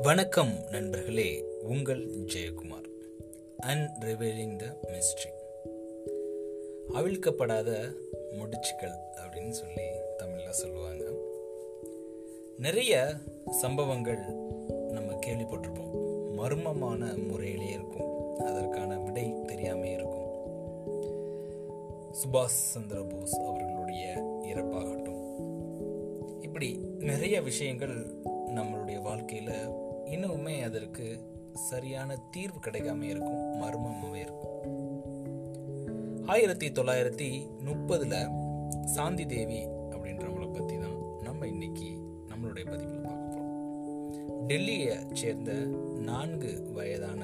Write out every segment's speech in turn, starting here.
வணக்கம் நண்பர்களே உங்கள் ஜெயக்குமார். அண்ட் த மிஸ்ட்ரி அவிழ்க்கப்படாத முடிச்சுக்கள் அப்படின்னு சொல்லி தமிழில் சொல்லுவாங்க. நிறைய சம்பவங்கள் நம்ம கேள்விப்பட்டிருப்போம். மர்மமான முறையிலே இருக்கும். அதற்கான விடை தெரியாமே இருக்கும். சுபாஷ் சந்திர போஸ் அவர்களுடைய இறப்பாகட்டும். இப்படி நிறைய விஷயங்கள் நம்மளுடைய வாழ்க்கையில் இன்னுமே அதற்கு சரியான தீர்வு கிடைக்காம இருக்கும் மர்மமாகவே இருக்கும். ஆயிரத்தி தொள்ளாயிரத்தி முப்பதுல சாந்தி தேவி அப்படின்றவங்கள பற்றி தான் நம்ம இன்னைக்கு நம்மளுடைய பதிவில் பார்க்க போகிறோம் டெல்லியை சேர்ந்த நான்கு வயதான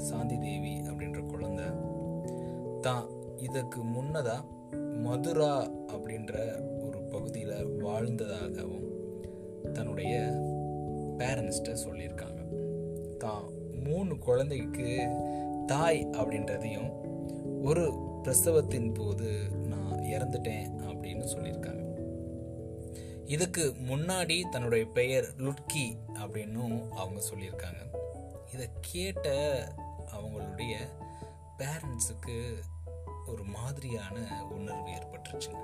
சாந்தி தேவி அப்படின்ற குழந்தை தான் இதற்கு முன்னதா மதுரா அப்படின்ற ஒரு பகுதியில் வாழ்ந்ததாகவும் தன்னுடைய பேரண்ட்ஸ்கிட்ட சொல்லியிருக்காங்க. தான் மூணு குழந்தைக்கு தாய் அப்படின்றதையும் ஒரு பிரசவத்தின் போது நான் இறந்துட்டேன் அப்படின்னு சொல்லியிருக்காங்க. இதுக்கு முன்னாடி தன்னுடைய பெயர் லுட்கி அப்படின்னும் அவங்க சொல்லியிருக்காங்க. இதை கேட்ட அவங்களுடைய பேரண்ட்ஸுக்கு ஒரு மாதிரியான உணர்வு ஏற்பட்டுருச்சுங்க.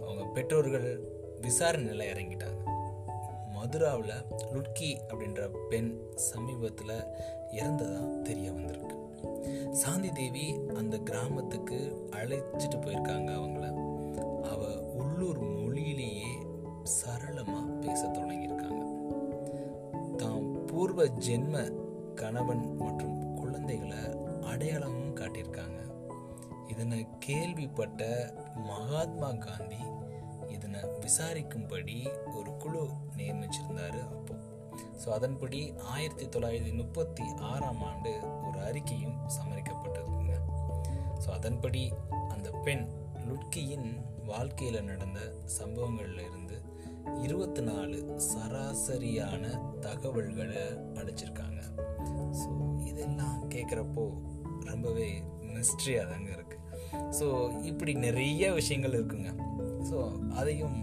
அவங்க பெற்றோர்கள் விசாரணையில் இறங்கிட்டாங்க. மதுராவில் லுட்கி அப்படின்ற பெண் சமீபத்தில் இறந்ததாக தெரிய வந்திருக்கு. சாந்தி தேவி அந்த கிராமத்துக்கு அழைச்சிட்டு போயிருக்காங்க அவங்கள. அவ உள்ளூர் மொழியிலேயே சரளமாக பேச தொடங்கியிருக்காங்க. தாம் பூர்வ ஜென்ம கணவன் மற்றும் குழந்தைகளை அடையாளமும் காட்டியிருக்காங்க. இதனை கேள்விப்பட்ட மகாத்மா காந்தி இதனை விசாரிக்கும்படி ஒரு குழு நியமிச்சிருந்தாரு அப்போ. ஸோ அதன்படி ஆயிரத்தி தொள்ளாயிரத்தி முப்பத்தி ஆறாம் ஆண்டு ஒரு அறிக்கையும் சமரிக்கப்பட்டிருக்குங்க. ஸோ அதன்படி அந்த பெண் லுட்கியின் வாழ்க்கையில் நடந்த சம்பவங்கள்ல இருந்து இருபத்தி நாலு சராசரியான தகவல்களை அடைச்சிருக்காங்க. ஸோ இதெல்லாம் கேட்குறப்போ ரொம்பவே மிஸ்ட்ரியாக தாங்க இருக்குது ஸோ இப்படி நிறைய விஷயங்கள் இருக்குங்க. ஸோ அதையும்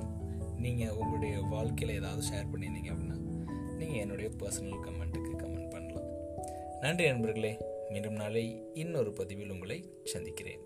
நீங்கள் உங்களுடைய வாழ்க்கையில் ஏதாவது ஷேர் பண்ணியிருந்தீங்க அப்படின்னா நீங்கள் என்னுடைய பர்சனல் கமெண்ட்டுக்கு கமெண்ட் பண்ணலாம். நன்றி நண்பர்களே. மீண்டும் நாளை இன்னொரு பதிவில் உங்களை சந்திக்கிறேன்.